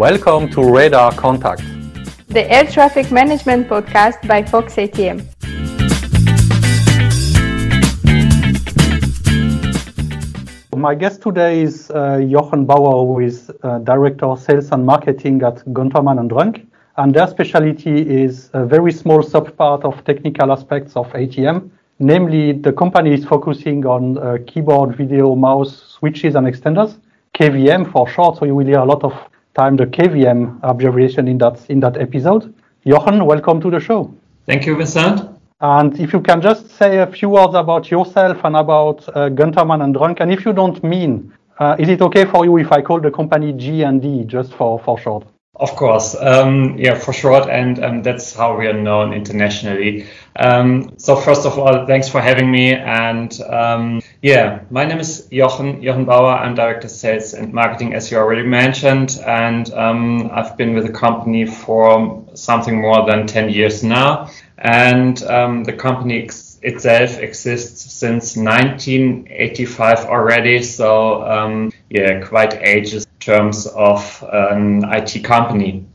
Welcome to Radar Contact, the air traffic management podcast by Fox ATM. My guest today is uh, Jochen Bauer, who is uh, Director of Sales and Marketing at Guntermann and Drunck. And their specialty is a very small subpart of technical aspects of ATM. Namely, the company is focusing on uh, keyboard, video, mouse, switches, and extenders, KVM for short. So you will hear a lot of time the KVM abbreviation in that in that episode. Jochen, welcome to the show. Thank you, Vincent. And if you can just say a few words about yourself and about uh, Guntermann and Drunck, and if you don't mean, uh, is it okay for you if I call the company G and D just for, for short? Of course, um, yeah, for short, and um, that's how we are known internationally. Um, so first of all, thanks for having me. And um, yeah, my name is Jochen Jochen Bauer. I'm director of sales and marketing, as you already mentioned, and um, I've been with the company for something more than ten years now. And um, the company ex- itself exists since 1985 already. So yeah, quite ages terms of an IT company.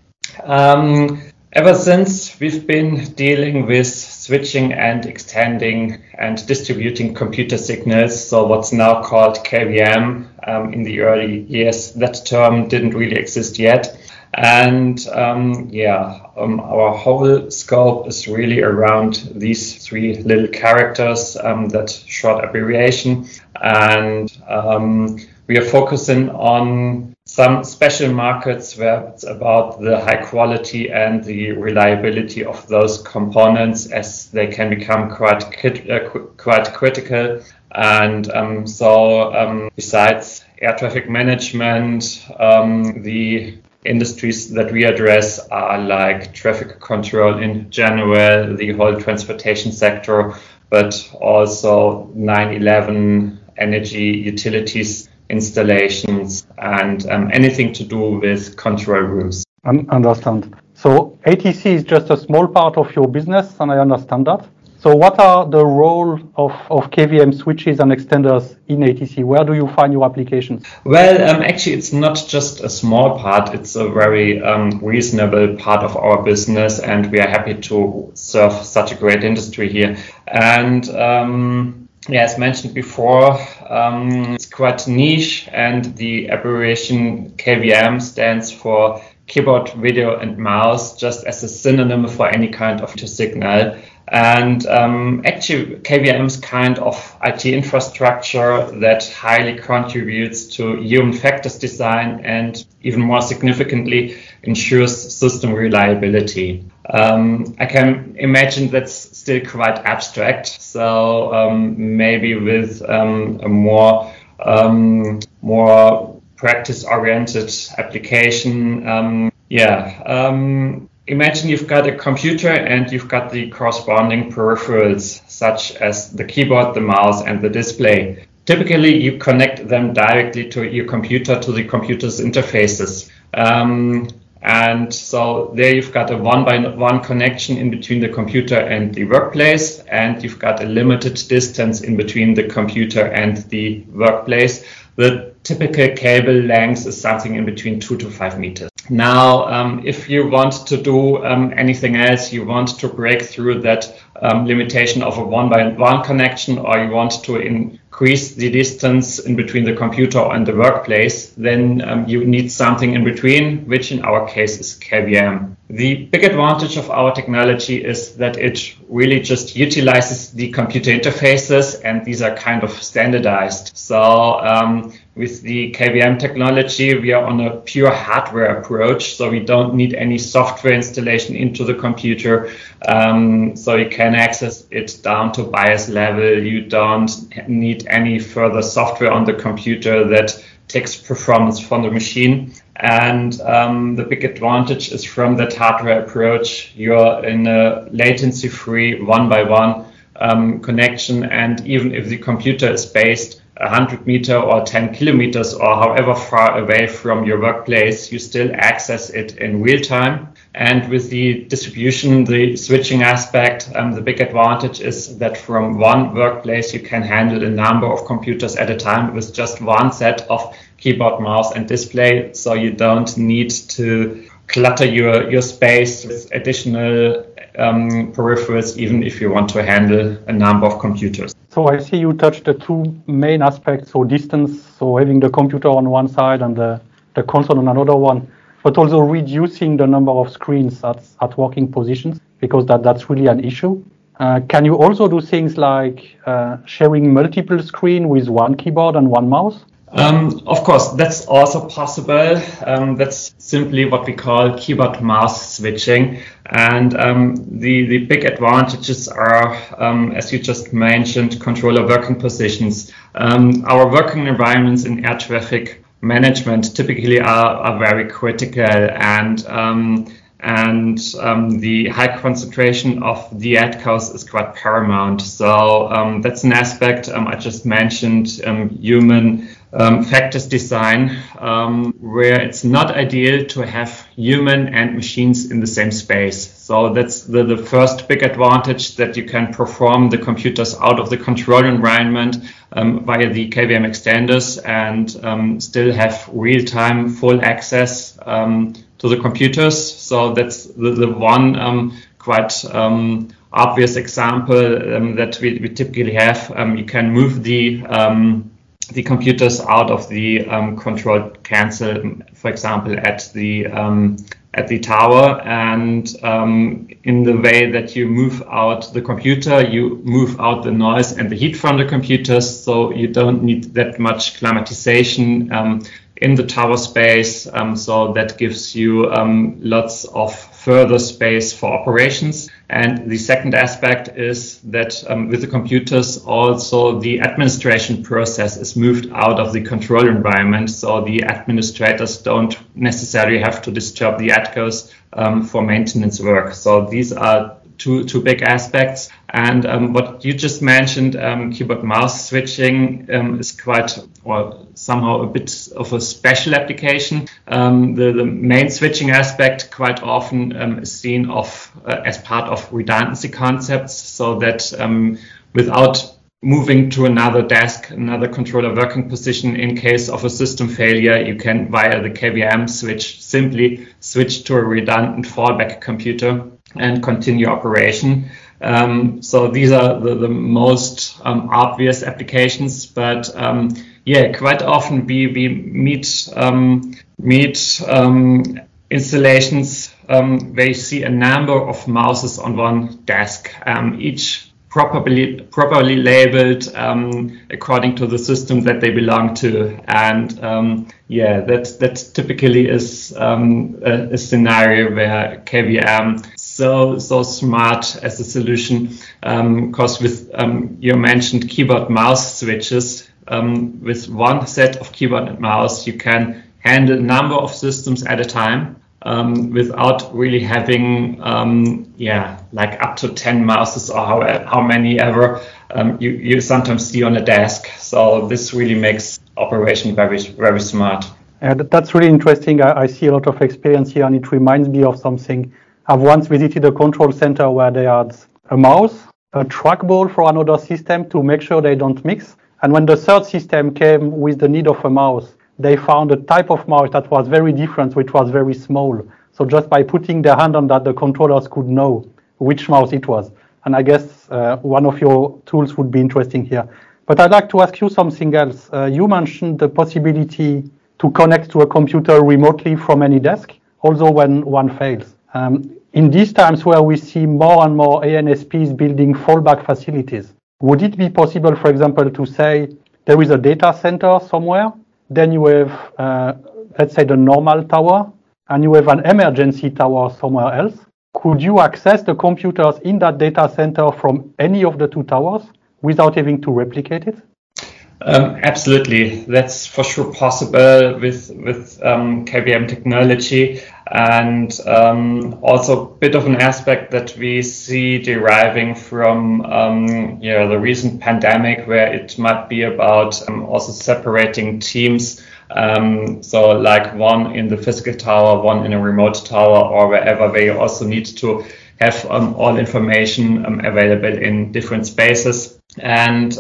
Um, ever since we've been dealing with switching and extending and distributing computer signals, so what's now called KVM um, in the early years, that term didn't really exist yet. And um, yeah, um, our whole scope is really around these three little characters, um, that short abbreviation. And um, we are focusing on some special markets where it's about the high quality and the reliability of those components as they can become quite uh, quite critical. And um, so, um, besides air traffic management, um, the industries that we address are like traffic control in general, the whole transportation sector, but also 9/11 energy utilities installations, and um, anything to do with control rooms. I understand. So ATC is just a small part of your business, and I understand that. So what are the role of, of KVM switches and extenders in ATC? Where do you find your applications? Well, um, actually, it's not just a small part. It's a very um, reasonable part of our business, and we are happy to serve such a great industry here. And um, yeah, as mentioned before, um, it's quite niche, and the abbreviation KVM stands for keyboard, video, and mouse, just as a synonym for any kind of to signal. And um, actually, KVM is kind of IT infrastructure that highly contributes to human factors design and, even more significantly, ensures system reliability. Um, I can imagine that's still quite abstract. So um, maybe with um, a more um, more practice-oriented application, um, yeah. Imagine you've got a computer and you've got the corresponding peripherals such as the keyboard, the mouse, and the display. Typically, you connect them directly to your computer to the computer's interfaces. Um, and so there you've got a one by one connection in between the computer and the workplace, and you've got a limited distance in between the computer and the workplace. The typical cable length is something in between two to five meters. Now, um, if you want to do um, anything else, you want to break through that um, limitation of a one by one connection, or you want to increase the distance in between the computer and the workplace, then um, you need something in between, which in our case is KVM. The big advantage of our technology is that it really just utilizes the computer interfaces, and these are kind of standardized. So um, with the KVM technology, we are on a pure hardware approach, so we don't need any software installation into the computer. Um, so you can access it down to BIOS level. You don't need any further software on the computer that takes performance from the machine. And um, the big advantage is from that hardware approach, you're in a latency free one by one um, connection. And even if the computer is based 100 meter or 10 kilometers or however far away from your workplace, you still access it in real time. And with the distribution, the switching aspect, um, the big advantage is that from one workplace, you can handle a number of computers at a time with just one set of keyboard, mouse, and display. So you don't need to clutter your, your space with additional um, peripherals, even if you want to handle a number of computers. So I see you touched the two main aspects, so distance, so having the computer on one side and the, the console on another one, but also reducing the number of screens at, at working positions, because that, that's really an issue. Uh, can you also do things like uh, sharing multiple screen with one keyboard and one mouse? Um, of course, that's also possible. Um, that's simply what we call keyboard mouse switching. And um, the, the big advantages are, um, as you just mentioned, controller working positions. Um, our working environments in air traffic management typically are, are very critical and um, and um, the high concentration of the ATCOs is quite paramount. So um, that's an aspect um, I just mentioned, um, human um, factors design, um, where it's not ideal to have human and machines in the same space. So that's the, the first big advantage that you can perform the computers out of the control environment via the KVM extenders and still have real-time full access to the computers. So that's the, the one um, quite um, obvious example um, that we, we, typically have. Um, you can move the um, the computers out of the um, control console, for example, at the at the tower and um, in the way that you move out the computer you move out the noise and the heat from the computers so you don't need that much climatization um, in the tower space. Um, so that gives you um, lots of further space for operations. And the second aspect is that um, with the computers, also the administration process is moved out of the control environment. So the administrators don't necessarily have to disturb the ATCOs um, for maintenance work. So these are two two big aspects. And um, what you just mentioned, um, keyboard mouse switching um, is quite or somehow a bit of a special application. Um, the, the main switching aspect quite often um, is seen of uh, as part of redundancy concepts, so that um, without moving to another desk, another controller working position in case of a system failure, you can via the KVM switch simply switch to a redundant fallback computer and continue operation. Um, so these are the, the most um, obvious applications, but um, yeah, quite often we, we meet um, meet um, installations where you see a number of mouses on one desk, each properly properly labeled um, according to the system that they belong to. And um, yeah, that that typically is um, a, a, scenario where KVM so so smart as a solution because um, with um, you mentioned keyboard mouse switches um, with one set of keyboard and mouse you can handle a number of systems at a time um, without really having um, yeah like up to 10 mouses or how, how many ever um, you, you sometimes see on a desk. So this really makes operation very very smart. Yeah, that's really interesting. I, I see a lot of experience here and it reminds me of something I've once visited a control center where they had a mouse, a trackball for another system to make sure they don't mix. And when the third system came with the need of a mouse, they found a type of mouse that was very different, which was very small. So just by putting their hand on that, the controllers could know which mouse it was. And I guess uh, one of your tools would be interesting here. But I'd like to ask you something else. Uh, you mentioned the possibility to connect to a computer remotely from any desk, also when one fails. Um, in these times where we see more and more ANSPs building fallback facilities, would it be possible, for example, to say there is a data center somewhere, then you have, uh, let's say, the normal tower, and you have an emergency tower somewhere else? Could you access the computers in that data center from any of the two towers without having to replicate it? Um, absolutely, that's for sure possible with with um, KVM technology, and um, also a bit of an aspect that we see deriving from um, you the recent pandemic, where it might be about um, also separating teams. Um, so like one in the physical tower, one in a remote tower, or wherever they also need to have all information available in different spaces and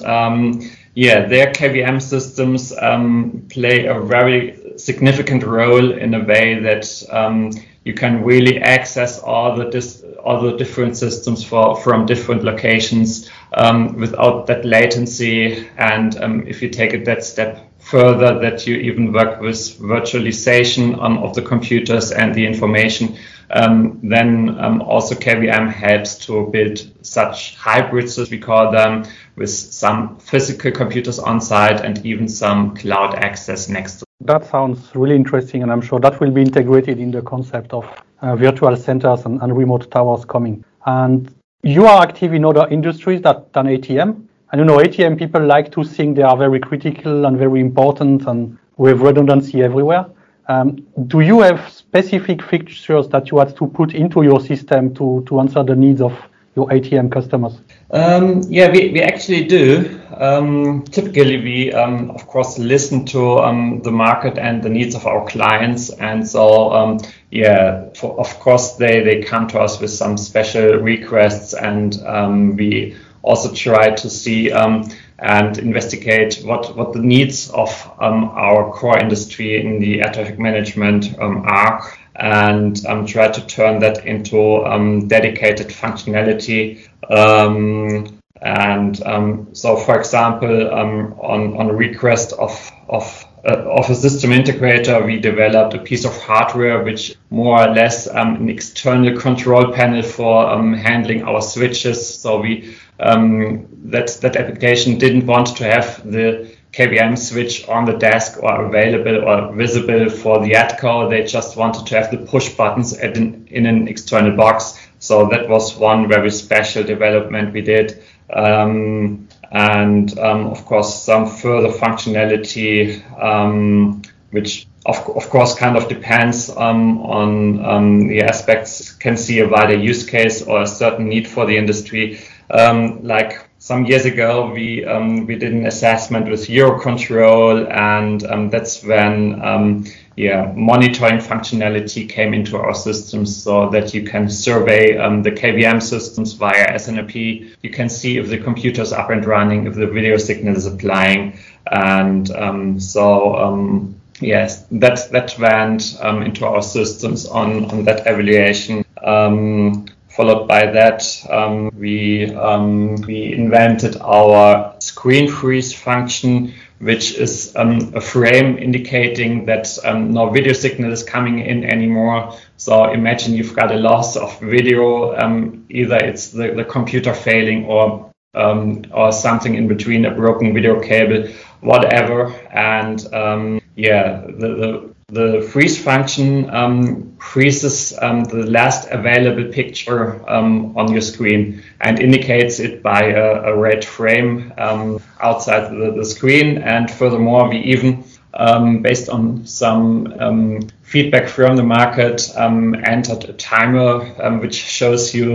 yeah, their KVM systems um, play a very significant role in a way that um, you can really access all the dis- all the different systems for from different locations um, without that latency. And um, if you take it that step further, that you even work with virtualization um, of the computers and the information, um, then also KVM helps to build such hybrids, as we call them, with some physical computers on site and even some cloud access next to that sounds really interesting, and I'm sure that will be integrated in the concept of uh, virtual centers and, and, remote towers coming. And you are active in other industries that, than ATM. And you know, ATM people like to think they are very critical and very important and with redundancy everywhere. Um, do you have specific features that you had to put into your system to, to answer the needs of your ATM customers? Um, yeah, we, we actually do. Um, typically, we um, of course listen to um, the market and the needs of our clients, and so um, yeah, for, of course they they come to us with some special requests, and um, we also try to see and investigate what what the needs of our core industry in the air traffic management are and um, try to turn that into um, dedicated functionality. Um, and um, so, for example, um, on, on request of, of, uh, of a system integrator, we developed a piece of hardware which more or less um, an external control panel for handling our switches. So we that that application didn't want to have the KVM switch on the desk or available or visible for the ATCO. They just wanted to have the push buttons an, in an external box. So that was one very special development we did. Um, and um, of course, some further functionality, um, which of, of, course kind of depends um, on um, the aspects, can see a wider use case or a certain need for the industry. Like some years ago, we we did an assessment with Eurocontrol, and that's when yeah monitoring functionality came into our systems, so that you can survey um, the KVM systems via SNMP. You can see if the computer is up and running, if the video signal is applying, and um, so. Um, yes, that that went into our systems on on that evaluation. Um, Followed by that, um, we, um, we invented our screen freeze function, which is um, a frame indicating that um, no video signal is coming in anymore. So imagine you've got a loss of video, um, either it's the, the computer failing or um, or something in between, a broken video cable, whatever. And yeah, the, the the freeze function um, freezes um, the last available picture um, on your screen and indicates it by a, a red frame um, outside the, the, screen. And furthermore, we even, um, based on some um, feedback from the market, entered a timer which shows you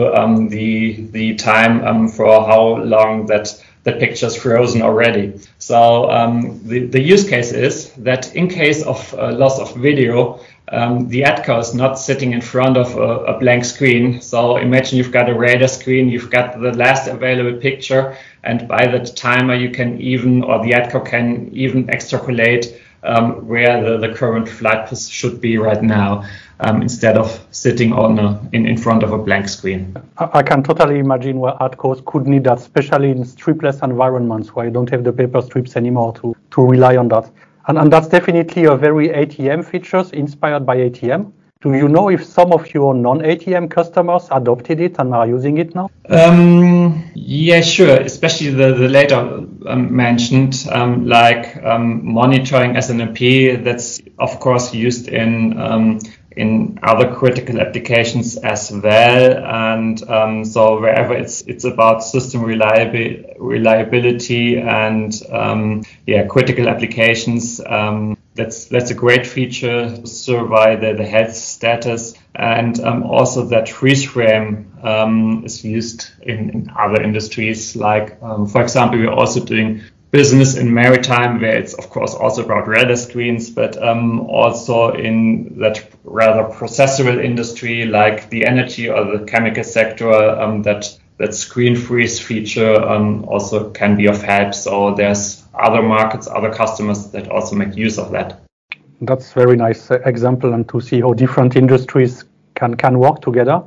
the the time for how long that the picture's frozen already. So um, the, the use case is that in case of uh, loss of video, um, the ATCO is not sitting in front of a, a, blank screen. So imagine you've got a radar screen, you've got the last available picture, and by that timer you can even, or the ATCO can even extrapolate um, where the, the current flight should be right now um, instead of sitting on a, in, in front of a blank screen. I, can totally imagine where ATCOs could need that, especially in stripless environments where you don't have the paper strips anymore to, to rely on that. And, and that's definitely a very ATM features inspired by ATM. Do you know if some of your non-ATM customers adopted it and are using it now? Um, yeah, sure. Especially the, the later um, mentioned, um, like um, monitoring SNMP. That's of course used in um, in other critical applications as well. And um, so wherever it's it's about system reliabi- reliability and um, yeah critical applications, um, that's that's a great feature to survey the, the health status and um, also that freeze frame um, is used in, in, other industries like um, for example we're also doing business in maritime where it's of course also about radar screens but um, also in that rather processual industry like the energy or the chemical sector um, that that screen freeze feature um, also can be of help. So there's other markets other customers that also make use of that. That's very nice example and to see how different industries can can work together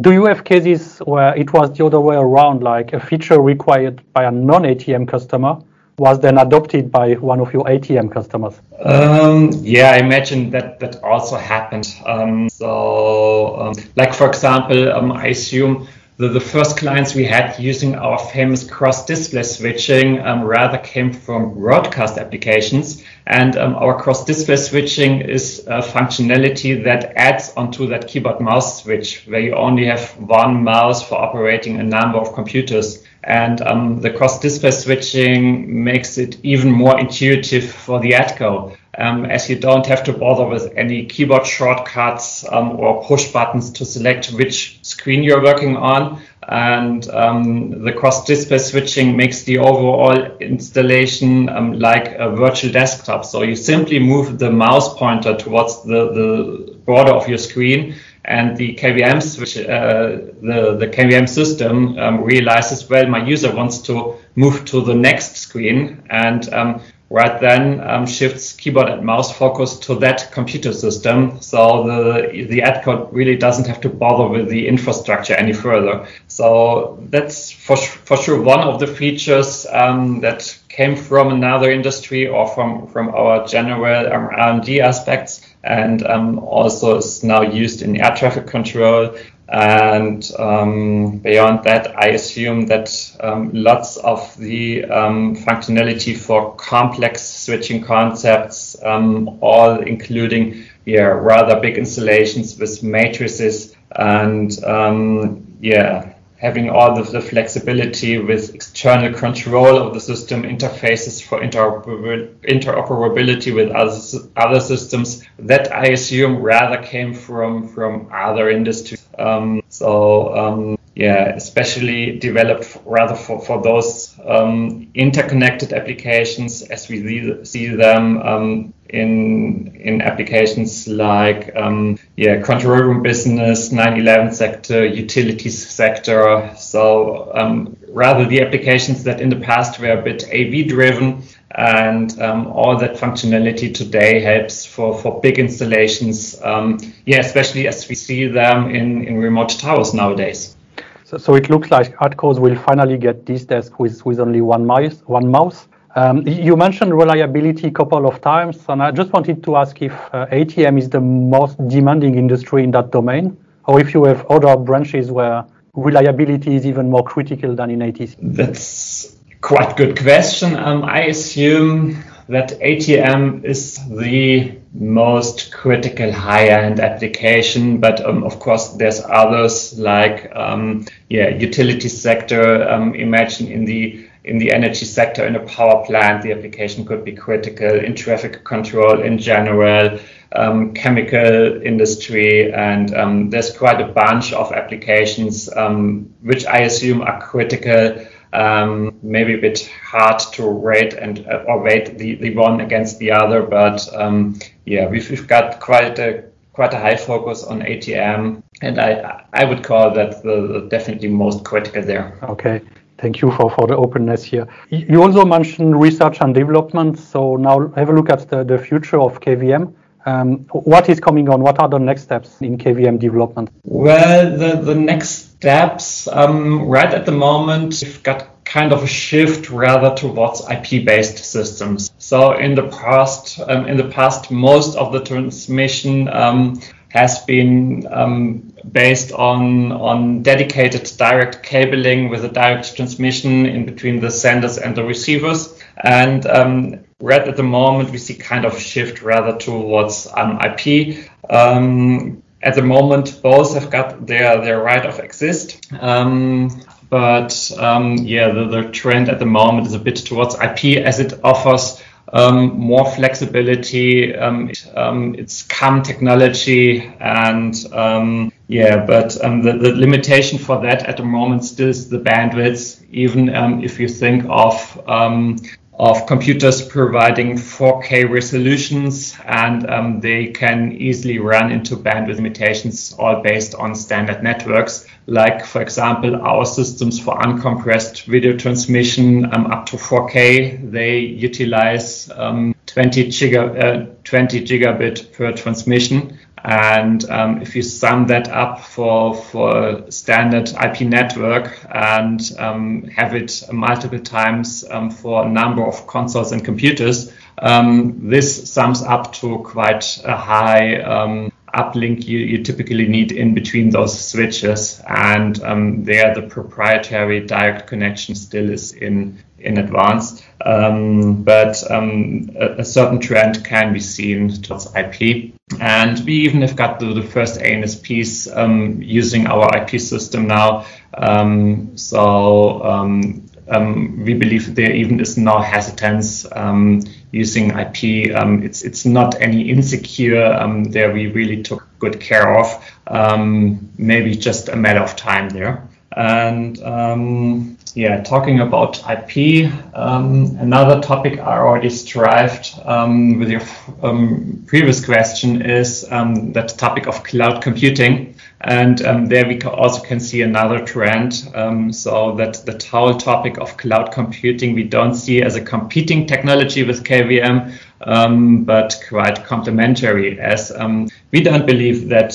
do you have cases where it was the other way around, like a feature required by a non-ATM customer was then adopted by one of your ATM customers? Um, yeah, I imagine that that also happened. Um, so, um, like for example, um, I assume the, the first clients we had using our famous cross-display switching um, rather came from broadcast applications. And um, our cross-display switching is a functionality that adds onto that keyboard mouse switch, where you only have one mouse for operating a number of computers. And um, the cross-display switching makes it even more intuitive for the ATCO um, as you don't have to bother with any keyboard shortcuts um, or push buttons to select which screen you're working on. And um, the cross display switching makes the overall installation um, like a virtual desktop. So you simply move the mouse pointer towards the, the border of your screen and the KVM switch, uh, the, the KVM system um, realizes, well, my user wants to move to the next screen and um, right then um, shifts keyboard and mouse focus to that computer system. So the the ATCO really doesn't have to bother with the infrastructure any further. So that's for for sure one of the features um, that came from another industry or from from our general um, R&D aspects and um, also is now used in air traffic control and um, beyond that, I assume that um, lots of the um, functionality for complex switching concepts, um, all including yeah, rather big installations with matrices and um, yeah, having all of the flexibility with external control of the system interfaces for interoperability with other, other systems that I assume rather came from, from other industries. Um, so um, yeah, especially developed rather for, for those um, interconnected applications as we see them um, in in applications like um, yeah control room business, 9/11 sector, utilities sector. So um, rather the applications that in the past were a bit AV driven, and um, all that functionality today helps for for big installations. Um, yeah, especially as we see them in in remote towers nowadays. So, so it looks like ATCOs will finally get this desk with with only one mouse one mouse um, you mentioned reliability a couple of times, and I just wanted to ask if uh, ATM is the most demanding industry in that domain, or if you have other branches where reliability is even more critical than in ATC. That's quite good question. Um, I assume that ATM is the most critical high-end application, but um, of course there's others like um, yeah utility sector. Um, imagine in the in the energy sector, in a power plant, the application could be critical in traffic control in general, um, chemical industry, and um, there's quite a bunch of applications um, which I assume are critical. Um, maybe a bit hard to rate and uh, or rate the, the one against the other, but um, yeah, we've, we've got quite a quite a high focus on ATM, and I I would call that the, the definitely most critical there. Okay. Thank you for, for the openness here. You also mentioned research and development. So now have a look at the, the future of KVM. Um, what is coming on? What are the next steps in KVM development? Well, the, the next um, right at the moment, we've got kind of a shift rather towards IP-based systems. So in the past, um, in the past, most of the transmission um, has been um, based on on dedicated direct cabling with a direct transmission in between the senders and the receivers. And um, right at the moment, we see kind of a shift rather towards um, IP. Um, at the moment, both have got their, their right of exist. Um, but um, yeah, the, the, trend at the moment is a bit towards IP as it offers um, more flexibility. Um, it, um, it's CAM technology, and um, yeah, but the, the, limitation for that at the moment still is the bandwidth. Even if you think of of computers providing 4K resolutions, and um, they can easily run into bandwidth limitations, all based on standard networks. Like, for example, our systems for uncompressed video transmission um, up to 4K, they utilize um, 20, giga, uh, 20 gigabit per transmission. And um, if you sum that up for, for standard IP network and um, have it multiple times um, for a number of consoles and computers, um, this sums up to quite a high um, uplink you, you, typically need in between those switches. And um, there, the proprietary direct connection still is in in advance. Um, but um, a, a, certain trend can be seen towards IP. And we even have got the, the first ANSPs um, using our IP system now. Um, so um, um, we believe there even is no hesitance using IP. it's it's not any insecure. there we really took good care of. maybe just a matter of time there. And um, yeah, talking about IP, um, another topic I already strived um, with your um, previous question is um, that topic of cloud computing. And um, there we also can see another trend. Um, so that the whole topic of cloud computing we don't see as a competing technology with KVM, um, but quite complementary as um, we don't believe that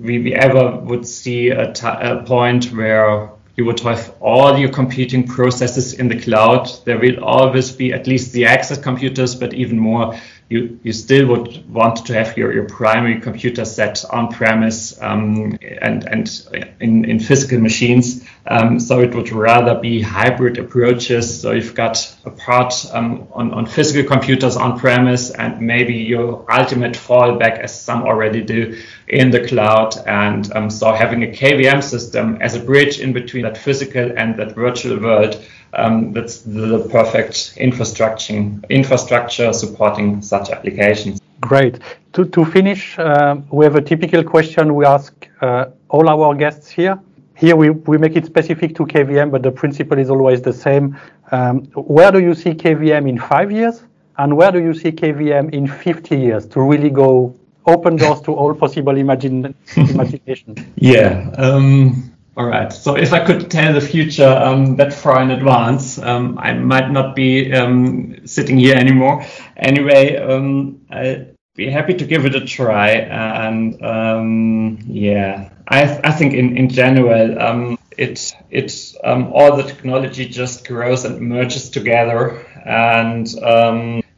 we, we ever would see a, a point where you would have all your computing processes in the cloud. There will always be at least the access computers, but even more you, you still would want to have your, your primary computer set on premise um, and, and in, in physical machines. Um, so it would rather be hybrid approaches. So you've got a part um, on, on physical computers on premise and maybe your ultimate fallback, as some already do, in the cloud. And um, so having a KVM system as a bridge in between that physical and that virtual world um, that's the perfect infrastructure infrastructure supporting such applications. Great. To, to finish, uh, we have a typical question we ask uh, all our guests here. Here we, we make it specific to KVM, but the principle is always the same. Um, where do you see KVM in five years? And where do you see KVM in 50 years to really go open doors to all possible imagine, imagination? Yeah. Um, all right. So if I could tell the future um, that far in advance, um, I might not be um, sitting here anymore. Anyway, um, I'd be happy to give it a try. And um, yeah, I, I think in, in general, um, it it all the technology just grows and merges together. And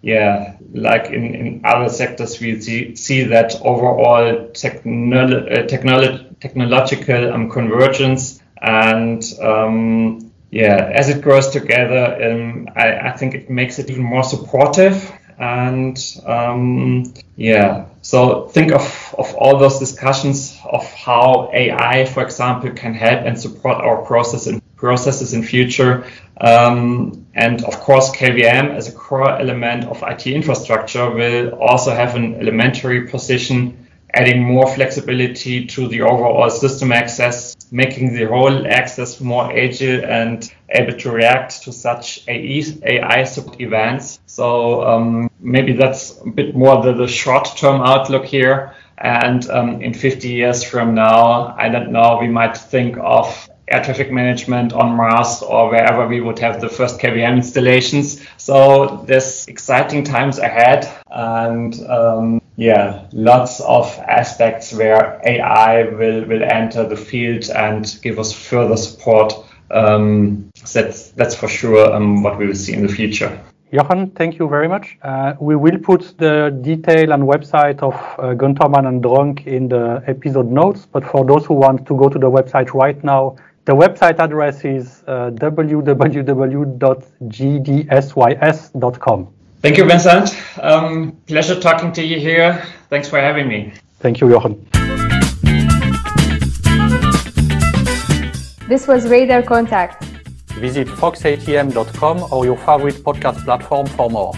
yeah, like in, in other sectors, we see, see that overall technolo- uh, technology technological um, convergence and um, yeah, as it grows together, um, I, I, think it makes it even more supportive. And um, yeah, so think of, of all those discussions of how AI, for example, can help and support our process and processes in future. Um, and of course, KVM as a core element of IT infrastructure will also have an elementary position adding more flexibility to the overall system access, making the whole access more agile and able to react to such AI support events. So um, maybe that's a bit more the, the short-term outlook here. And um, in 50 years from now, I don't know, we might think of air traffic management on Mars or wherever we would have the first KVM installations. So there's exciting times ahead and um, yeah, lots of aspects where AI will, will enter the field and give us further support. Um, that's, that's for sure um, what we will see in the future. Johan, thank you very much. Uh, we will put the detail and website of uh, and Drunck in the episode notes, but for those who want to go to the website right now, the website address is uh, www.gdsys.com. Thank you, Vincent. Um, pleasure talking to you here. Thanks for having me. Thank you, Jochen. This was Radar Contact. Visit foxatm.com or your favorite podcast platform for more.